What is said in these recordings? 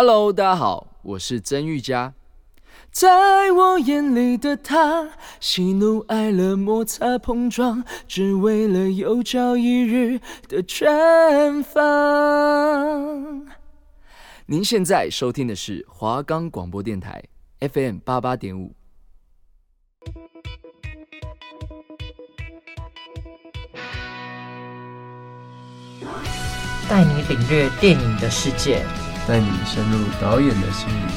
Hello，大家好，我是曾玉佳。在我眼里的他，喜怒哀乐摩擦碰撞，只为了有朝一日的绽放。您现在收听的是华冈广播电台 FM 八八点五。带你领略电影的世界，带你深入导演的心里，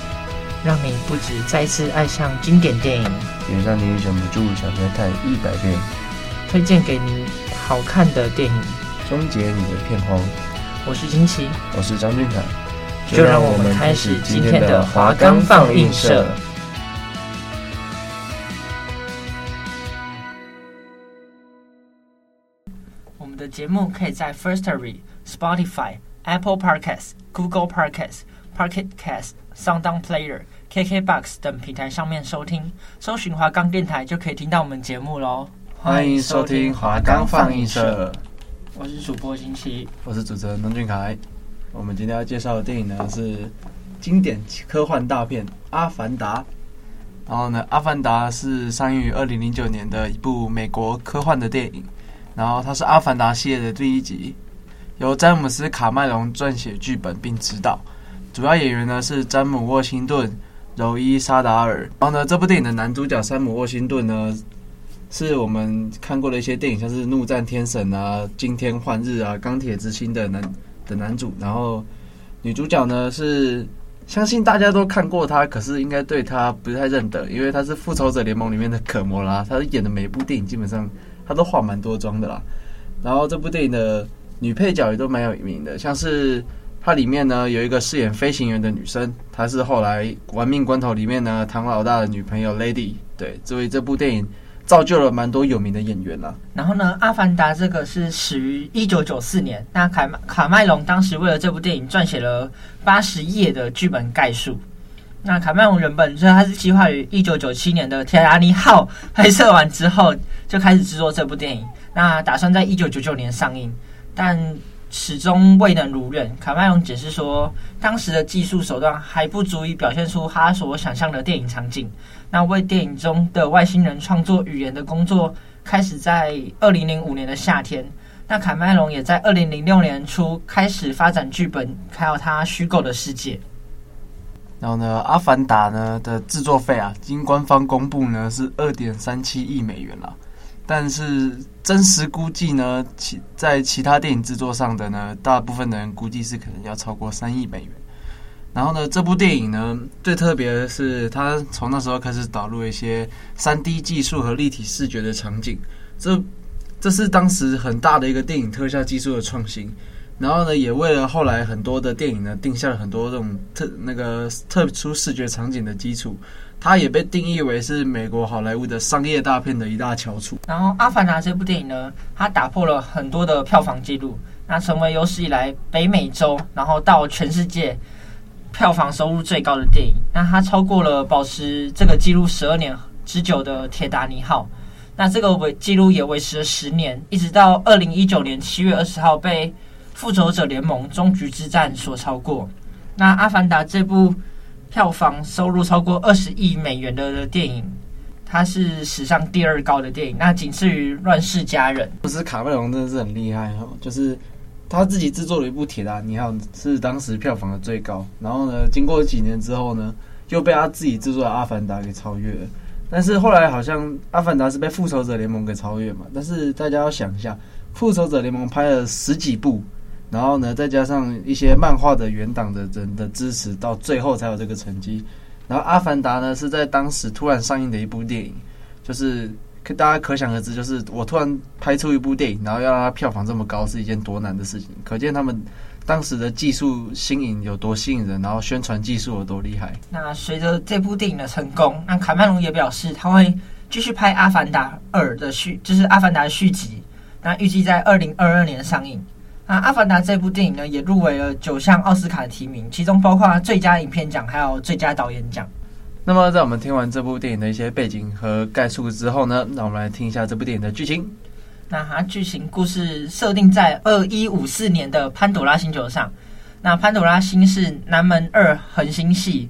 让你不止再次爱上经典电影，也让你忍不住想再看一百遍。推荐给你好看的电影，终结你的片荒。我是金奇，我是张俊凯，就让我们开始今天的华冈放映社。我们的节目可以在 Firstory。Spotify、Apple Podcasts、Google Podcasts、Pocket Casts、SoundOn Player、KKBox 等平台上面收听，搜寻华冈电台就可以听到我们节目喽。欢迎收听华冈放映社，我是主播金奇，我是主持人东俊凯。我们今天要介绍的电影呢是经典科幻大片《阿凡达》。然后呢，《阿凡达》是上映于二零零九年的一部美国科幻的电影，然后它是《阿凡达》系列的第一集。由詹姆斯·卡麦隆撰写剧本并执导，主要演员呢是詹姆·沃辛顿、柔伊·沙达尔。然后呢，这部电影的男主角山姆·沃辛顿呢，是我们看过的一些电影，像是《怒战天神》啊、《惊天换日》啊、《钢铁之心》的男的男主。然后女主角呢是，相信大家都看过她，可是应该对她不太认得，因为她是《复仇者联盟》里面的可魔拉。她演的每部电影基本上她都化蛮多妆的啦。然后这部电影的。女配角也都蛮有名的，像是它里面呢有一个饰演飞行员的女生，她是后来《玩命关头》里面呢唐老大的女朋友 Lady。对，所以这部电影造就了蛮多有名的演员啦。然后呢，《阿凡达》这个是始于一九九四年，那卡卡麦隆当时为了这部电影撰写了八十页的剧本概述。那卡麦隆原本说他是计划于一九九七年的《铁达尼号》拍摄完之后就开始制作这部电影，那打算在一九九九年上映。但始终未能如愿。卡麦隆解释说，当时的技术手段还不足以表现出他所想象的电影场景。那为电影中的外星人创作语言的工作开始在二零零五年的夏天。那卡麦隆也在二零零六年初开始发展剧本，还有他虚构的世界。然后呢，《阿凡达》呢的制作费啊，经官方公布呢是二点三七亿美元了。但是真实估计呢，其在其他电影制作上的呢，大部分的人估计是可能要超过三亿美元。然后呢，这部电影呢，最特别的是，它从那时候开始导入一些三 D 技术和立体视觉的场景，这这是当时很大的一个电影特效技术的创新。然后呢，也为了后来很多的电影呢，定下了很多这种特那个特殊视觉场景的基础。它也被定义为是美国好莱坞的商业大片的一大翘楚。然后，《阿凡达》这部电影呢，它打破了很多的票房纪录，那成为有史以来北美洲，然后到全世界票房收入最高的电影。那它超过了保持这个记录十二年之久的《铁达尼号》。那这个维纪录也维持了十年，一直到二零一九年七月二十号被《复仇者联盟：终局之战》所超过。那《阿凡达》这部。票房收入超过二十亿美元的电影，它是史上第二高的电影，那仅次于《乱世佳人》。不是卡梅隆真的是很厉害哦，就是他自己制作了一部《铁达尼号》，是当时票房的最高。然后呢，经过几年之后呢，又被他自己制作的《阿凡达》给超越了。但是后来好像《阿凡达》是被《复仇者联盟》给超越嘛？但是大家要想一下，《复仇者联盟》拍了十几部。然后呢，再加上一些漫画的原档的人的支持，到最后才有这个成绩。然后《阿凡达》呢，是在当时突然上映的一部电影，就是可大家可想而知，就是我突然拍出一部电影，然后要让它票房这么高，是一件多难的事情。可见他们当时的技术新颖有多吸引人，然后宣传技术有多厉害。那随着这部电影的成功，那卡麦隆也表示他会继续拍《阿凡达二》的续，就是《阿凡达》的续集。那预计在二零二二年上映。那《阿凡达》这部电影呢，也入围了九项奥斯卡的提名，其中包括最佳影片奖，还有最佳导演奖。那么，在我们听完这部电影的一些背景和概述之后呢，那我们来听一下这部电影的剧情。那它剧情故事设定在二一五四年的潘朵拉星球上。那潘朵拉星是南门二恒星系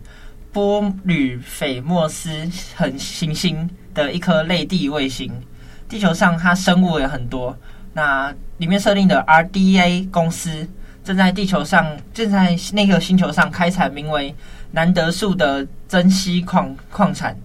波吕斐莫斯恒行星的一颗类地卫星。地球上它生物也很多。那里面设定的 RDA 公司正在地球上，正在那个星球上开采名为南德树的珍稀矿矿产。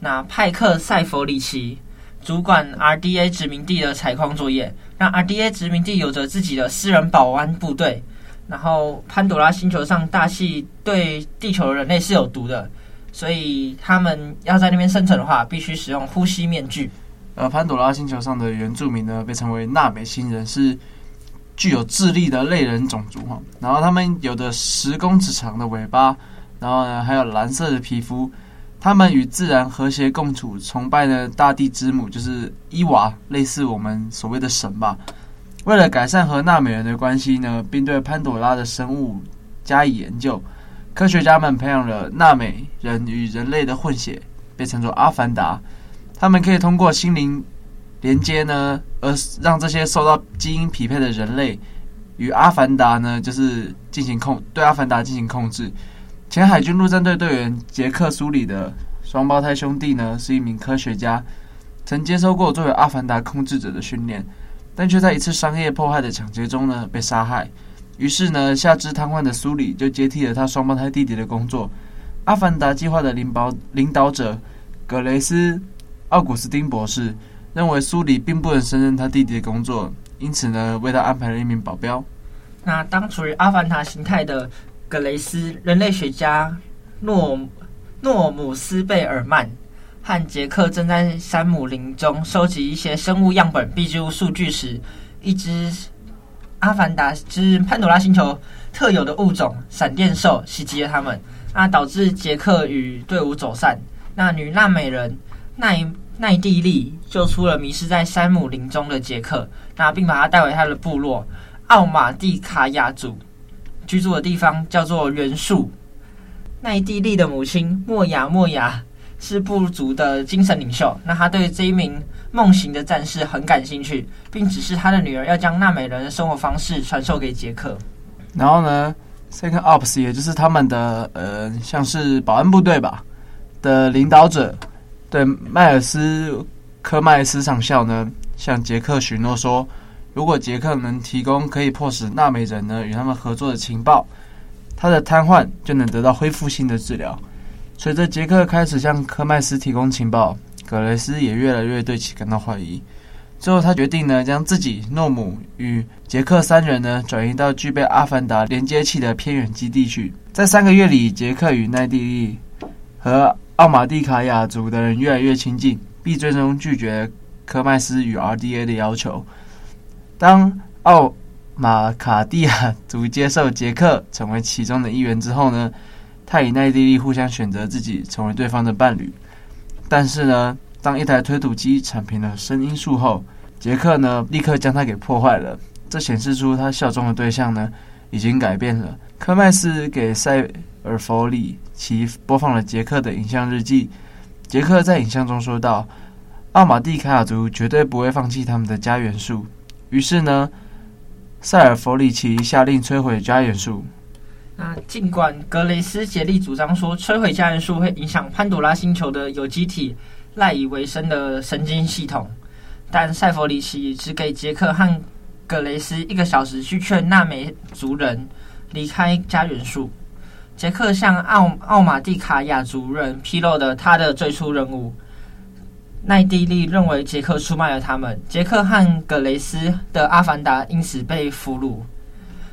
那派克塞弗里奇主管 RDA 殖民地的采矿作业。那 RDA 殖民地有着自己的私人保安部队。然后潘朵拉星球上大气对地球人类是有毒的，所以他们要在那边生存的话，必须使用呼吸面具。而潘朵拉星球上的原住民呢，被称为纳美星人，是具有智力的类人种族哈。然后他们有着十公尺长的尾巴，然后呢还有蓝色的皮肤。他们与自然和谐共处，崇拜呢大地之母，就是伊娃，类似我们所谓的神吧。为了改善和纳美人的关系呢，并对潘朵拉的生物加以研究，科学家们培养了纳美人与人类的混血，被称作阿凡达。他们可以通过心灵连接呢，而让这些受到基因匹配的人类与阿凡达呢，就是进行控对阿凡达进行控制。前海军陆战队队员杰克苏里的双胞胎兄弟呢，是一名科学家，曾接受过作为阿凡达控制者的训练。但却在一次商业迫害的抢劫中呢，被杀害。于是呢，下肢瘫痪的苏里就接替了他双胞胎弟弟的工作。阿凡达计划的领导领导者格雷斯奥古斯丁博士认为苏里并不能胜任他弟弟的工作，因此呢，为他安排了一名保镖。那当处于阿凡达形态的格雷斯人类学家诺诺姆斯贝尔曼。和杰克正在山姆林中收集一些生物样本笔记物数据时，一只阿凡达之潘朵拉星球特有的物种闪电兽袭击了他们，那导致杰克与队伍走散。那女纳美人奈奈蒂利救出了迷失在山姆林中的杰克，那并把他带回他的部落奥马蒂卡亚族居住的地方，叫做原树。奈蒂利的母亲莫雅莫雅。是部族的精神领袖，那他对这一名梦行的战士很感兴趣，并指示他的女儿要将纳美人的生活方式传授给杰克。然后呢，Second Ops 也就是他们的呃，像是保安部队吧的领导者，对迈尔斯科麦斯上校呢，向杰克许诺说，如果杰克能提供可以迫使纳美人呢与他们合作的情报，他的瘫痪就能得到恢复性的治疗。随着杰克开始向科麦斯提供情报，格雷斯也越来越对其感到怀疑。最后，他决定呢，将自己、诺姆与杰克三人呢转移到具备阿凡达连接器的偏远基地去。在三个月里，杰克与奈蒂利和奥马蒂卡亚族的人越来越亲近，并最终拒绝科麦斯与 RDA 的要求。当奥马卡蒂亚族接受杰克成为其中的一员之后呢，他与奈蒂利互相选择自己成为对方的伴侣，但是呢，当一台推土机铲平了声音树后，杰克呢立刻将它给破坏了。这显示出他效忠的对象呢已经改变了。科麦斯给塞尔弗里奇播放了杰克的影像日记。杰克在影像中说道：“奥马蒂卡亚族绝对不会放弃他们的家园树。”于是呢，塞尔弗里奇下令摧毁家园树。那尽管格雷斯竭力主张说摧毁家园树会影响潘朵拉星球的有机体赖以为生的神经系统，但塞弗里奇只给杰克和格雷斯一个小时去劝纳美族人离开家园树。杰克向奥奥马蒂卡亚族人披露了他的最初任务。奈蒂利认为杰克出卖了他们，杰克和格雷斯的阿凡达因此被俘虏。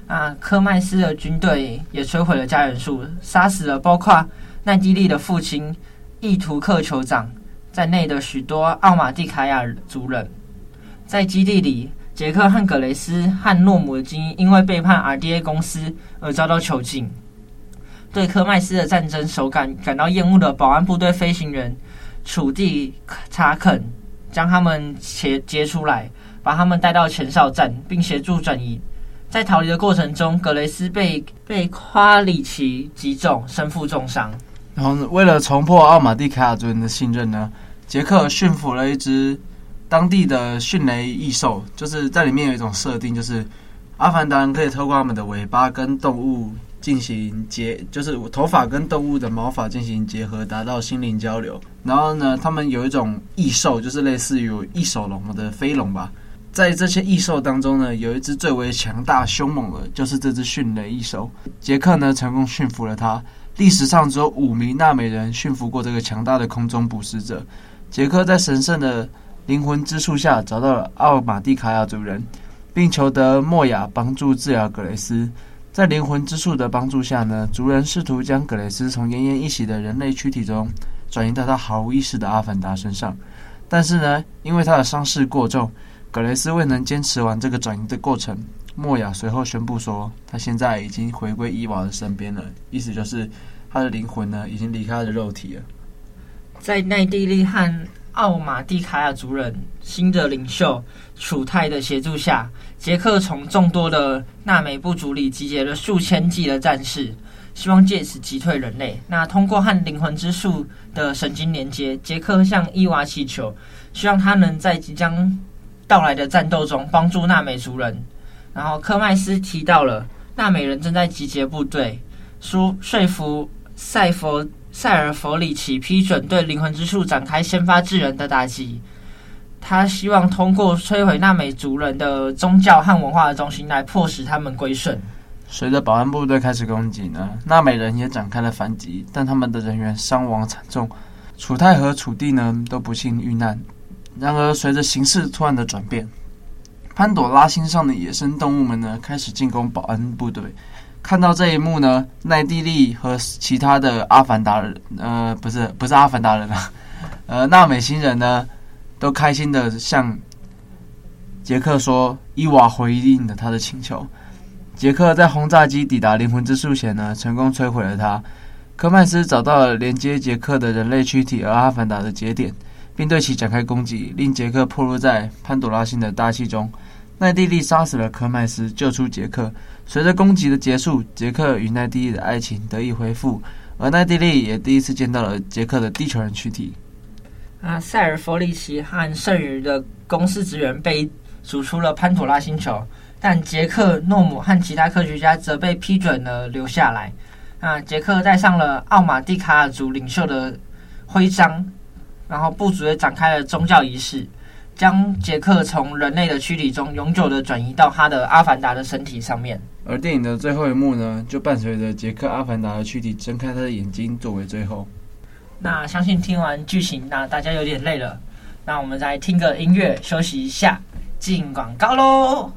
啊，科麦斯的军队也摧毁了家园树，杀死了包括奈蒂利的父亲意图克酋长在内的许多奥马蒂卡亚族人。在基地里，杰克和格雷斯和诺姆的基因因为背叛 RDA 公司而遭到囚禁。对科麦斯的战争手感感到厌恶的保安部队飞行员楚蒂查肯将他们截截出来，把他们带到前哨站，并协助转移。在逃离的过程中，格雷斯被被夸里奇击中，身负重伤。然后，为了重破奥马蒂卡亚族人的信任呢，杰克驯服了一只当地的迅雷异兽。就是在里面有一种设定，就是阿凡达可以透过他们的尾巴跟动物进行结，就是头发跟动物的毛发进行结合，达到心灵交流。然后呢，他们有一种异兽，就是类似于异手龙的飞龙吧。在这些异兽当中呢，有一只最为强大凶猛的，就是这只迅雷异兽。杰克呢，成功驯服了它。历史上只有五名纳美人驯服过这个强大的空中捕食者。杰克在神圣的灵魂之树下找到了奥马蒂卡亚族人，并求得莫亚帮助治疗格雷斯。在灵魂之树的帮助下呢，族人试图将格雷斯从奄奄一息的人类躯体中转移到他毫无意识的阿凡达身上。但是呢，因为他的伤势过重。格雷斯未能坚持完这个转移的过程，莫亚随后宣布说，他现在已经回归伊娃的身边了，意思就是他的灵魂呢已经离开他的肉体了。在奈蒂利和奥马蒂卡亚族人新的领袖楚泰的协助下，杰克从众多的纳美部族里集结了数千计的战士，希望借此击退人类。那通过和灵魂之树的神经连接，杰克向伊娃祈求，希望他能在即将到来的战斗中帮助纳美族人，然后科麦斯提到了纳美人正在集结部队，说说服赛佛塞尔弗里奇批准对灵魂之树展开先发制人的打击。他希望通过摧毁纳美族人的宗教和文化的中心来迫使他们归顺。随着保安部队开始攻击呢，纳美人也展开了反击，但他们的人员伤亡惨重，楚泰和楚地呢都不幸遇难。然而，随着形势突然的转变，潘朵拉星上的野生动物们呢，开始进攻保安部队。看到这一幕呢，奈蒂利和其他的阿凡达人，呃，不是，不是阿凡达人啊，呃，纳美星人呢，都开心的向杰克说：“伊娃回应了他的请求。”杰克在轰炸机抵达灵魂之树前呢，成功摧毁了它。科麦斯找到了连接杰克的人类躯体和阿凡达的节点。并对其展开攻击，令杰克暴露在潘朵拉星的大气中。奈蒂利杀死了科麦斯，救出杰克。随着攻击的结束，杰克与奈蒂利的爱情得以恢复，而奈蒂利也第一次见到了杰克的地球人躯体。啊，塞尔弗里奇和剩余的公司职员被逐出了潘朵拉星球，但杰克、诺姆和其他科学家则被批准了留下来。啊，杰克戴上了奥马蒂卡尔族领袖的徽章。然后部族也展开了宗教仪式，将杰克从人类的躯体中永久的转移到他的阿凡达的身体上面。而电影的最后一幕呢，就伴随着杰克阿凡达的躯体睁开他的眼睛作为最后。那相信听完剧情，那大家有点累了，那我们再听个音乐休息一下，进广告喽。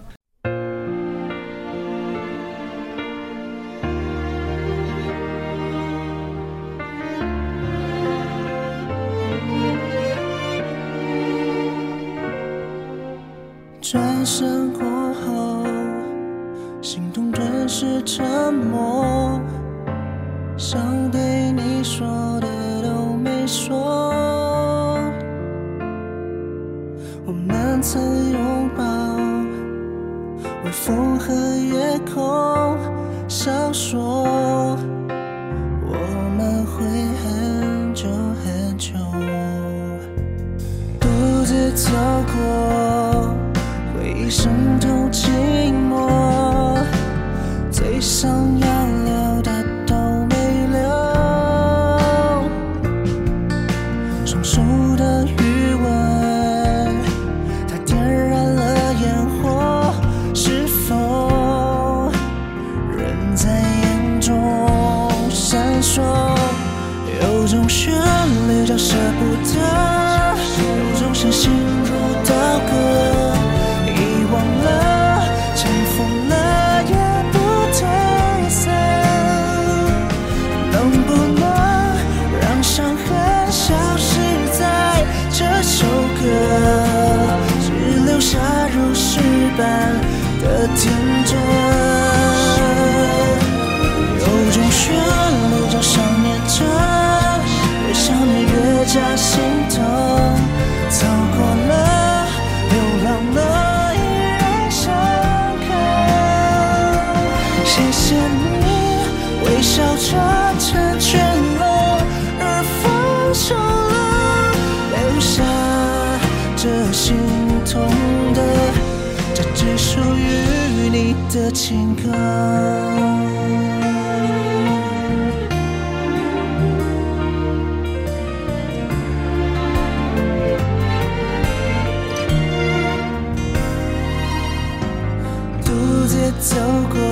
转身过后，心痛顿时沉默，半属于你。的情歌。独自走过，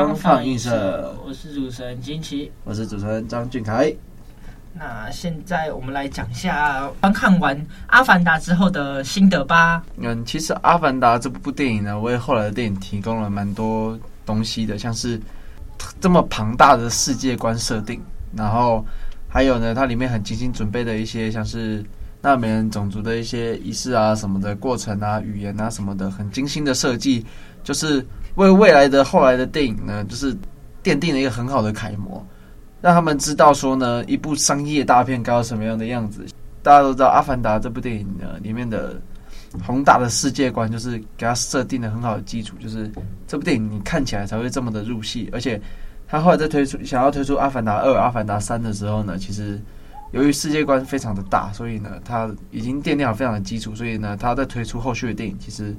到华冈放映社，我是主持人金奇，我是主持人张俊凯。那现在我们来讲一下观看完《阿凡达》之后的心得吧。嗯，其实《阿凡达》这部电影呢，为后来的电影提供了蛮多东西的，像是这么庞大的世界观设定，然后还有呢，它里面很精心准备的一些，像是纳美人种族的一些仪式啊什么的过程啊、语言啊什么的，很精心的设计，就是。为未来的后来的电影呢，就是奠定了一个很好的楷模，让他们知道说呢，一部商业大片该有什么样的样子。大家都知道，《阿凡达》这部电影呢，里面的宏大的世界观，就是给它设定了很好的基础，就是这部电影你看起来才会这么的入戏。而且，他后来在推出想要推出《阿凡达二》《阿凡达三》的时候呢，其实由于世界观非常的大，所以呢，他已经奠定了非常的基础，所以呢，他在推出后续的电影，其实。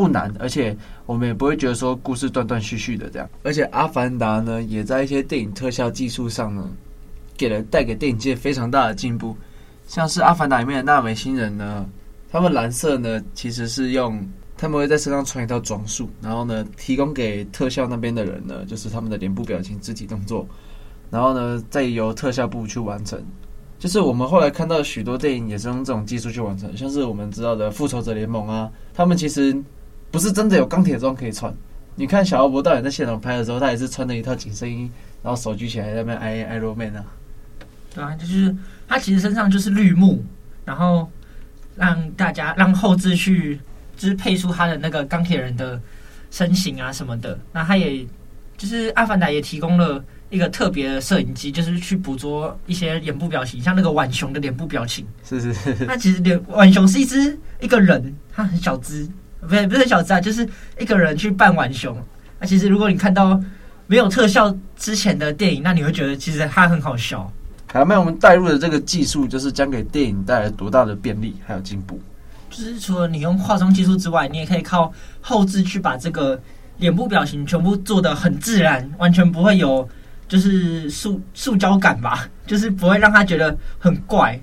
不难，而且我们也不会觉得说故事断断续续的这样。而且《阿凡达》呢，也在一些电影特效技术上呢，给了带给电影界非常大的进步。像是《阿凡达》里面的纳美星人呢，他们蓝色呢其实是用他们会在身上穿一套装束，然后呢提供给特效那边的人呢，就是他们的脸部表情、肢体动作，然后呢再由特效部去完成。就是我们后来看到许多电影也是用这种技术去完成，像是我们知道的《复仇者联盟》啊，他们其实。不是真的有钢铁装可以穿。你看小劳勃导演在现场拍的时候，他也是穿了一套紧身衣，然后手举起来在那边挨挨 Iron Man 啊。对啊，就是他其实身上就是绿幕，然后让大家让后置去支配出他的那个钢铁人的身形啊什么的。那他也就是阿凡达也提供了一个特别的摄影机，就是去捕捉一些脸部表情，像那个浣熊的脸部表情。是是是。那其实脸浣熊是一只一个人，他很小只。不是不是小资，就是一个人去扮浣熊。那其实如果你看到没有特效之前的电影，那你会觉得其实它很好笑。还有没有我们带入的这个技术，就是将给电影带来多大的便利还有进步？就是除了你用化妆技术之外，你也可以靠后置去把这个脸部表情全部做得很自然，完全不会有就是塑塑胶感吧，就是不会让他觉得很怪。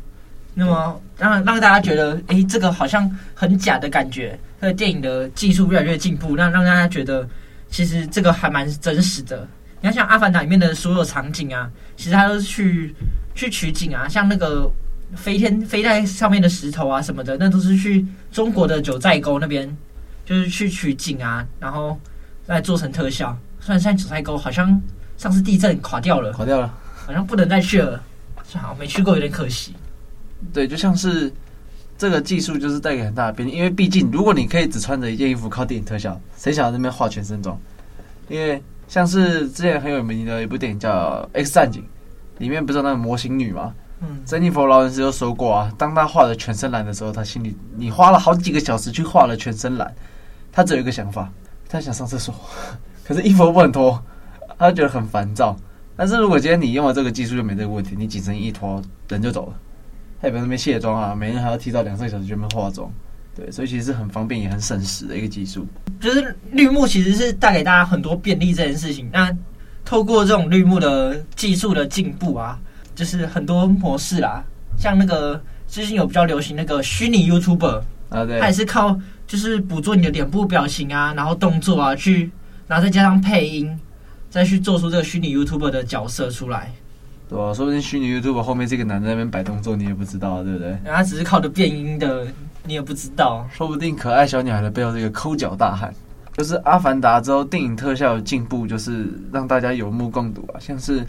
那么让让大家觉得，哎、欸，这个好像很假的感觉。这个电影的技术越来越进步，让让大家觉得，其实这个还蛮真实的。你看，像《阿凡达》里面的所有场景啊，其实它都是去去取景啊，像那个飞天飞在上面的石头啊什么的，那都是去中国的九寨沟那边，就是去取景啊，然后再做成特效。虽然现在九寨沟好像上次地震垮掉了，垮掉了，好像不能再去了，是好没去过，有点可惜。对，就像是这个技术就是带给很大的便利，因为毕竟如果你可以只穿着一件衣服靠电影特效，谁想要那边画全身妆？因为像是之前很有名的一部电影叫《X 战警》，里面不是有那个模型女吗？嗯，珍妮佛劳伦斯就说过啊，当她画的全身蓝的时候，她心里你花了好几个小时去画了全身蓝，她只有一个想法，她想上厕所，可是衣服不能脱，她觉得很烦躁。但是如果今天你用了这个技术，就没这个问题，你紧身衣一脱，人就走了，他也不用那边卸妆啊，每天还要提早两三个小时专门化妆。对，所以其实是很方便也很省时的一个技术。就是绿幕其实是带给大家很多便利这件事情。那透过这种绿幕的技术的进步啊，就是很多模式啦，像那个最近有比较流行那个虚拟 YouTuber 啊，对，它也是靠就是捕捉你的脸部表情啊，然后动作啊去，然后再加上配音，再去做出这个虚拟 YouTuber 的角色出来。对啊，说不定虚拟 YouTuber 后面这个男的在那边摆动作，你也不知道，对不对？他只是靠着变音的。你也不知道，说不定可爱小女孩的背后是一个抠脚大汉。就是《阿凡达》之后，电影特效的进步就是让大家有目共睹啊。像是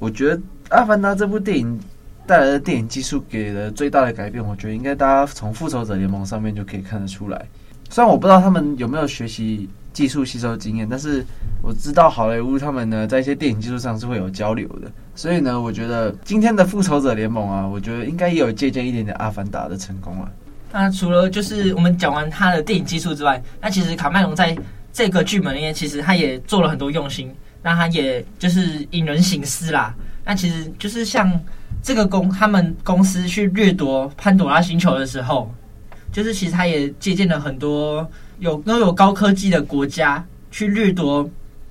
我觉得《阿凡达》这部电影带来的电影技术给的最大的改变，我觉得应该大家从《复仇者联盟》上面就可以看得出来。虽然我不知道他们有没有学习技术吸收经验，但是我知道好莱坞他们呢在一些电影技术上是会有交流的。所以呢，我觉得今天的《复仇者联盟》啊，我觉得应该也有借鉴一点点《阿凡达》的成功啊。那除了就是我们讲完他的电影技术之外，那其实卡麦隆在这个剧本里面，其实他也做了很多用心，那他也就是引人行思啦。那其实就是像这个公他们公司去掠夺潘朵拉星球的时候，就是其实他也借鉴了很多有拥有高科技的国家去掠夺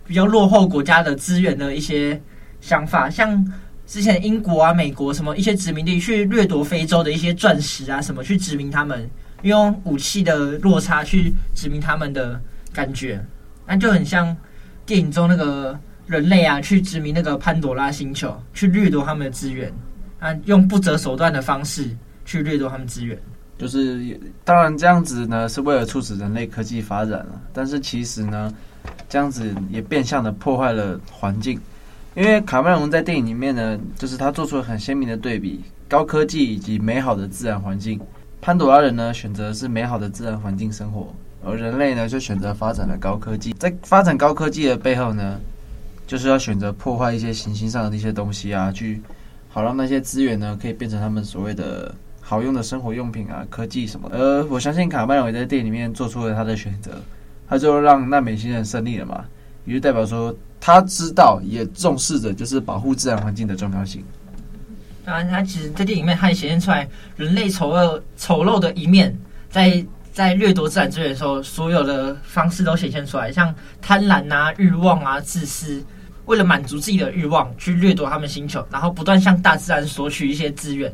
比较落后国家的资源的一些想法，像。之前英国啊、美国什么一些殖民地去掠夺非洲的一些钻石啊，什么去殖民他们，用武器的落差去殖民他们的感觉，那就很像电影中那个人类啊，去殖民那个潘朵拉星球，去掠夺他们的资源，啊，用不择手段的方式去掠夺他们资源。就是当然这样子呢，是为了促使人类科技发展了，但是其实呢，这样子也变相的破坏了环境。因为卡麦隆在电影里面呢，就是他做出了很鲜明的对比：高科技以及美好的自然环境。潘朵拉人呢，选择是美好的自然环境生活，而人类呢，就选择发展了高科技。在发展高科技的背后呢，就是要选择破坏一些行星上的那些东西啊，去好让那些资源呢，可以变成他们所谓的好用的生活用品啊、科技什么的。而我相信卡麦隆也在电影里面做出了他的选择，他就让纳美星人胜利了嘛，也就代表说。他知道，也重视着，就是保护自然环境的重要性。当然，他其实，在电影里面，他也显现出来人类丑恶、丑陋的一面，在在掠夺自然资源的时候，所有的方式都显现出来，像贪婪啊、欲望啊、自私，为了满足自己的欲望去掠夺他们星球，然后不断向大自然索取一些资源。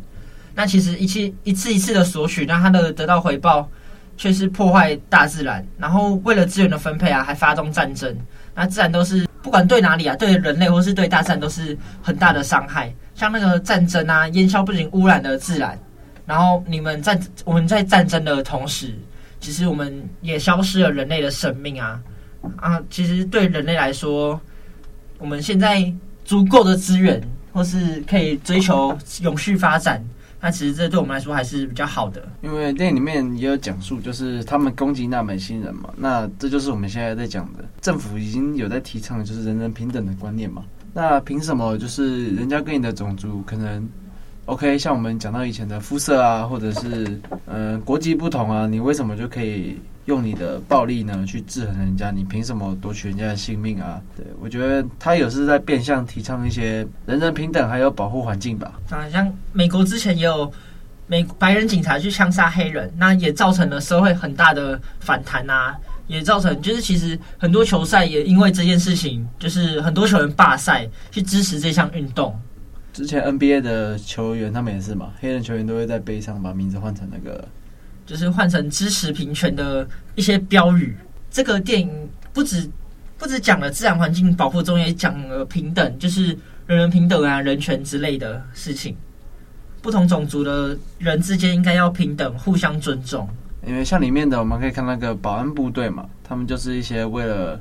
那其实一次一次一次的索取，那他的得到回报却是破坏大自然，然后为了资源的分配啊，还发动战争，那自然都是。不管对哪里啊，对人类或是对大自然都是很大的伤害。像那个战争啊，烟硝不仅污染了自然，然后你们战我们在战争的同时，其实我们也消失了人类的生命啊啊！其实对人类来说，我们现在足够的资源，或是可以追求永续发展。那其实这对我们来说还是比较好的，因为电影里面也有讲述，就是他们攻击纳美星人嘛。那这就是我们现在在讲的，政府已经有在提倡，就是人人平等的观念嘛。那凭什么就是人家跟你的种族可能，OK？像我们讲到以前的肤色啊，或者是嗯、国籍不同啊，你为什么就可以？用你的暴力呢去制衡人家，你凭什么夺取人家的性命啊？对，我觉得他有是在变相提倡一些人人平等，还有保护环境吧。啊，像美国之前也有美白人警察去枪杀黑人，那也造成了社会很大的反弹啊，也造成就是其实很多球赛也因为这件事情，就是很多球员罢赛去支持这项运动。之前 NBA 的球员他们也是嘛，黑人球员都会在背上把名字换成那个。就是换成支持平权的一些标语。这个电影不止不止讲了自然环境保护，中也讲了平等，就是人人平等啊、人权之类的事情。不同种族的人之间应该要平等，互相尊重。因为像里面的我们可以看那个保安部队嘛，他们就是一些为了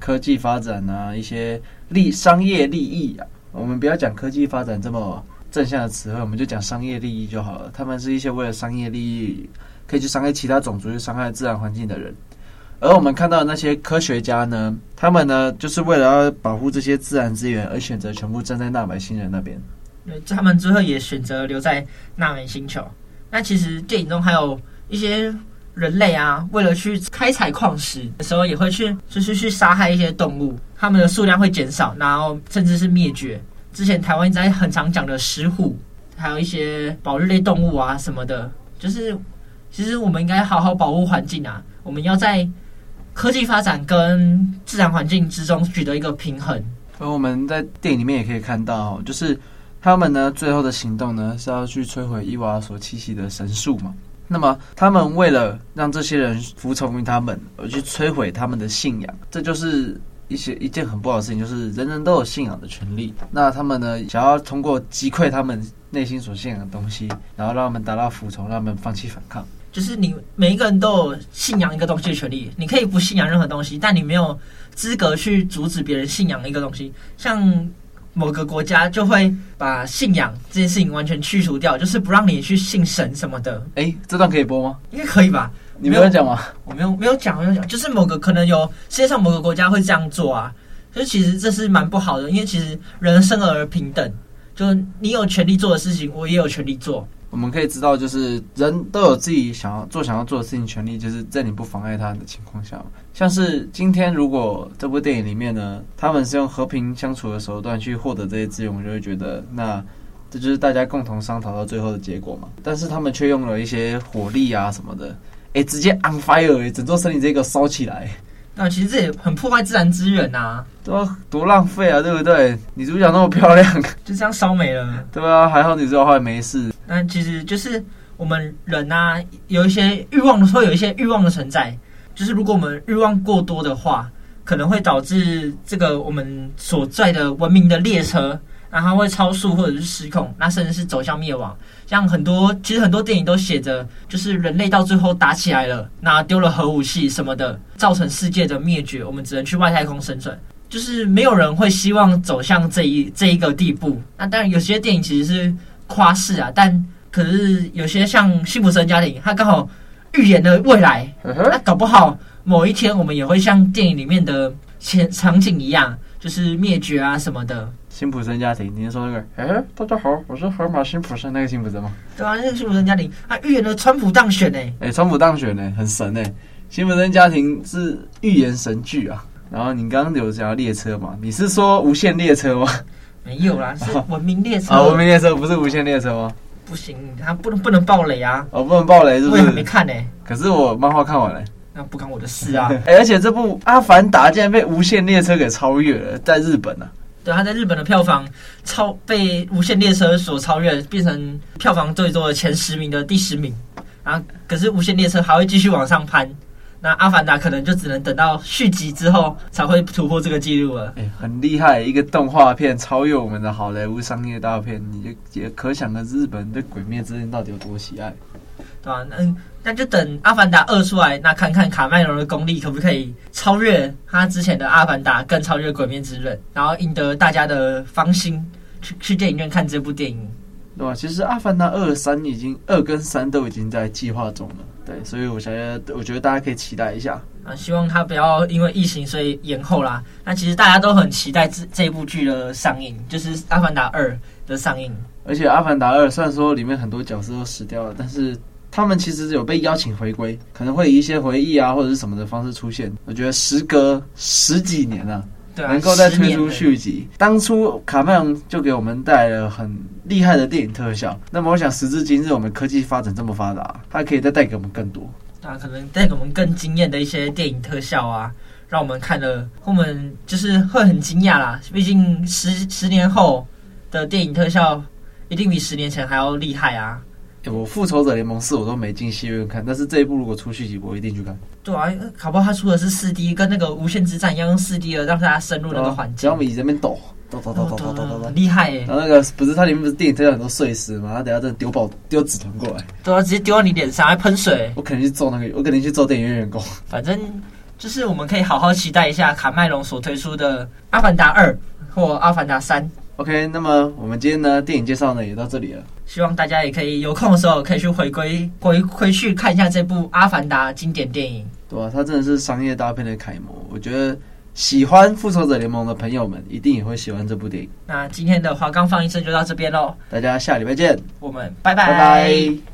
科技发展啊，一些利商业利益啊。我们不要讲科技发展这么正向的词汇，我们就讲商业利益就好了。他们是一些为了商业利益。可以去伤害其他种族，去伤害自然环境的人，而我们看到的那些科学家呢，他们呢，就是为了要保护这些自然资源，而选择全部站在纳美星人那边。对，他们最后也选择留在纳美星球。那其实电影中还有一些人类啊，为了去开采矿石的时候，也会去就是去杀害一些动物，它们的数量会减少，然后甚至是灭绝。之前台湾一直在很常讲的石虎，还有一些保育类动物啊什么的，就是其实我们应该好好保护环境啊，我们要在科技发展跟自然环境之中取得一个平衡。而我们在电影里面也可以看到，就是他们呢最后的行动呢是要去摧毁伊娃所栖息的神树嘛。那么，他们为了让这些人服从于他们，而去摧毁他们的信仰，这就是一些一件很不好的事情。就是人人都有信仰的权利，那他们呢，想要通过击溃他们内心所信仰的东西，然后让他们达到服从，让他们放弃反抗。就是你每一个人都有信仰一个东西的权利，你可以不信仰任何东西，但你没有资格去阻止别人信仰一个东西，像。某个国家就会把信仰这件事情完全去除掉，就是不让你去信神什么的。哎，这段可以播吗？应该可以吧？你没有讲吗？我没有，没有讲，没有讲。就是某个可能有世界上某个国家会这样做啊，所以其实这是蛮不好的，因为其实人生而平等，就你有权利做的事情，我也有权利做。我们可以知道，就是人都有自己想要做、想要做的事情权利，就是在你不妨碍他的情况下。像是今天，如果这部电影里面呢，他们是用和平相处的手段去获得这些资源，我就会觉得，那这就是大家共同商讨到最后的结果嘛。但是他们却用了一些火力啊什么的，哎，直接 on fire，整座森林这个烧起来。那其实这也很破坏自然资源呐、啊，多多浪费啊，对不对？女主角那么漂亮，就这样烧没了，对啊，还好女主角后来没事。那其实就是我们人啊，有一些欲望的时候，有一些欲望的存在，就是如果我们欲望过多的话，可能会导致这个我们所在的文明的列车。然后会超速或者是失控，那甚至是走向灭亡。像很多，其实很多电影都写着，就是人类到最后打起来了，那丢了核武器什么的，造成世界的灭绝，我们只能去外太空生存。就是没有人会希望走向这一 这一个地步。那当然，有些电影其实是夸饰啊，但可是有些像《辛普森家庭》，它刚好预言了未来。那搞不好某一天，我们也会像电影里面的前场景一样，就是灭绝啊什么的。辛普森家庭，你是说那个？哎、欸，大家好，我是河马辛普森那个辛普森吗？对啊，那个辛普森家庭，他预言了川普当选呢。哎、欸，川普当选呢，很神呢。辛普森家庭是预言神剧啊。然后你刚刚有讲到列车嘛？你是说无限列车吗？没有啦，是文明列车。啊，文明列车不是无限列车吗？不行，他不能不能爆雷啊！哦，不能爆雷是不是？我也没看呢。可是我漫画看完了。那不关我的事啊。哎、欸，而且这部《阿凡达》竟然被无限列车给超越了，在日本呢、啊。对，他在日本的票房超被《无限列车》所超越，变成票房最多的前十名的第十名。然后，可是《无限列车》还会继续往上攀。那《阿凡达》可能就只能等到续集之后才会突破这个记录了。哎，很厉害，一个动画片超越我们的好莱坞商业大片，你就也可想而知日本对《鬼灭之刃》到底有多喜爱。对吧？嗯，那就等《阿凡达二》出来，那看看卡麦隆的功力可不可以超越他之前的《阿凡达》，更超越《鬼面之刃》，然后赢得大家的芳心，去去电影院看这部电影，对吧？其实《阿凡达二》三已经二跟三都已经在计划中了，对，所以我觉得我觉得大家可以期待一下啊，希望他不要因为疫情所以延后啦。那其实大家都很期待这这部剧的上映，就是《阿凡达二》的上映。而且《阿凡达二》虽然说里面很多角色都死掉了，但是。他们其实有被邀请回归，可能会以一些回忆啊或者是什么的方式出现。我觉得时隔十几年啊，对啊，能够再推出续集，当初卡麦隆就给我们带来了很厉害的电影特效。那么我想，时至今日，我们科技发展这么发达，它可以再带给我们更多。啊，可能带给我们更惊艳的一些电影特效啊，让我们看了，我们就是会很惊讶啦。毕竟十十年后的电影特效一定比十年前还要厉害啊。我复仇者联盟四我都没进戏院看，但是这一部如果出续集，我一定去看。对啊，卡包它他出的是四 D，跟那个无限之战一样用四 D 的，让大家深入那个环境。只要我们椅子那边抖抖抖抖抖抖抖抖，厉害！然后那个不是它里面不是电影推很多碎石吗？他等下真的丢爆丢纸团过来，对啊，直接丢到你脸上还喷水。我肯定去揍那个，我肯定去揍电影院员工。反正就是我们可以好好期待一下卡麦隆所推出的《阿凡达二》或《阿凡达三》。OK，那么我们今天呢电影介绍呢也到这里了。希望大家也可以有空的时候可以去回归回回去看一下这部《阿凡达》经典电影。对啊，它真的是商业大片的楷模。我觉得喜欢《复仇者联盟》的朋友们一定也会喜欢这部电影。那今天的华冈放映室就到这边喽，大家下礼拜见，我们拜拜。拜拜。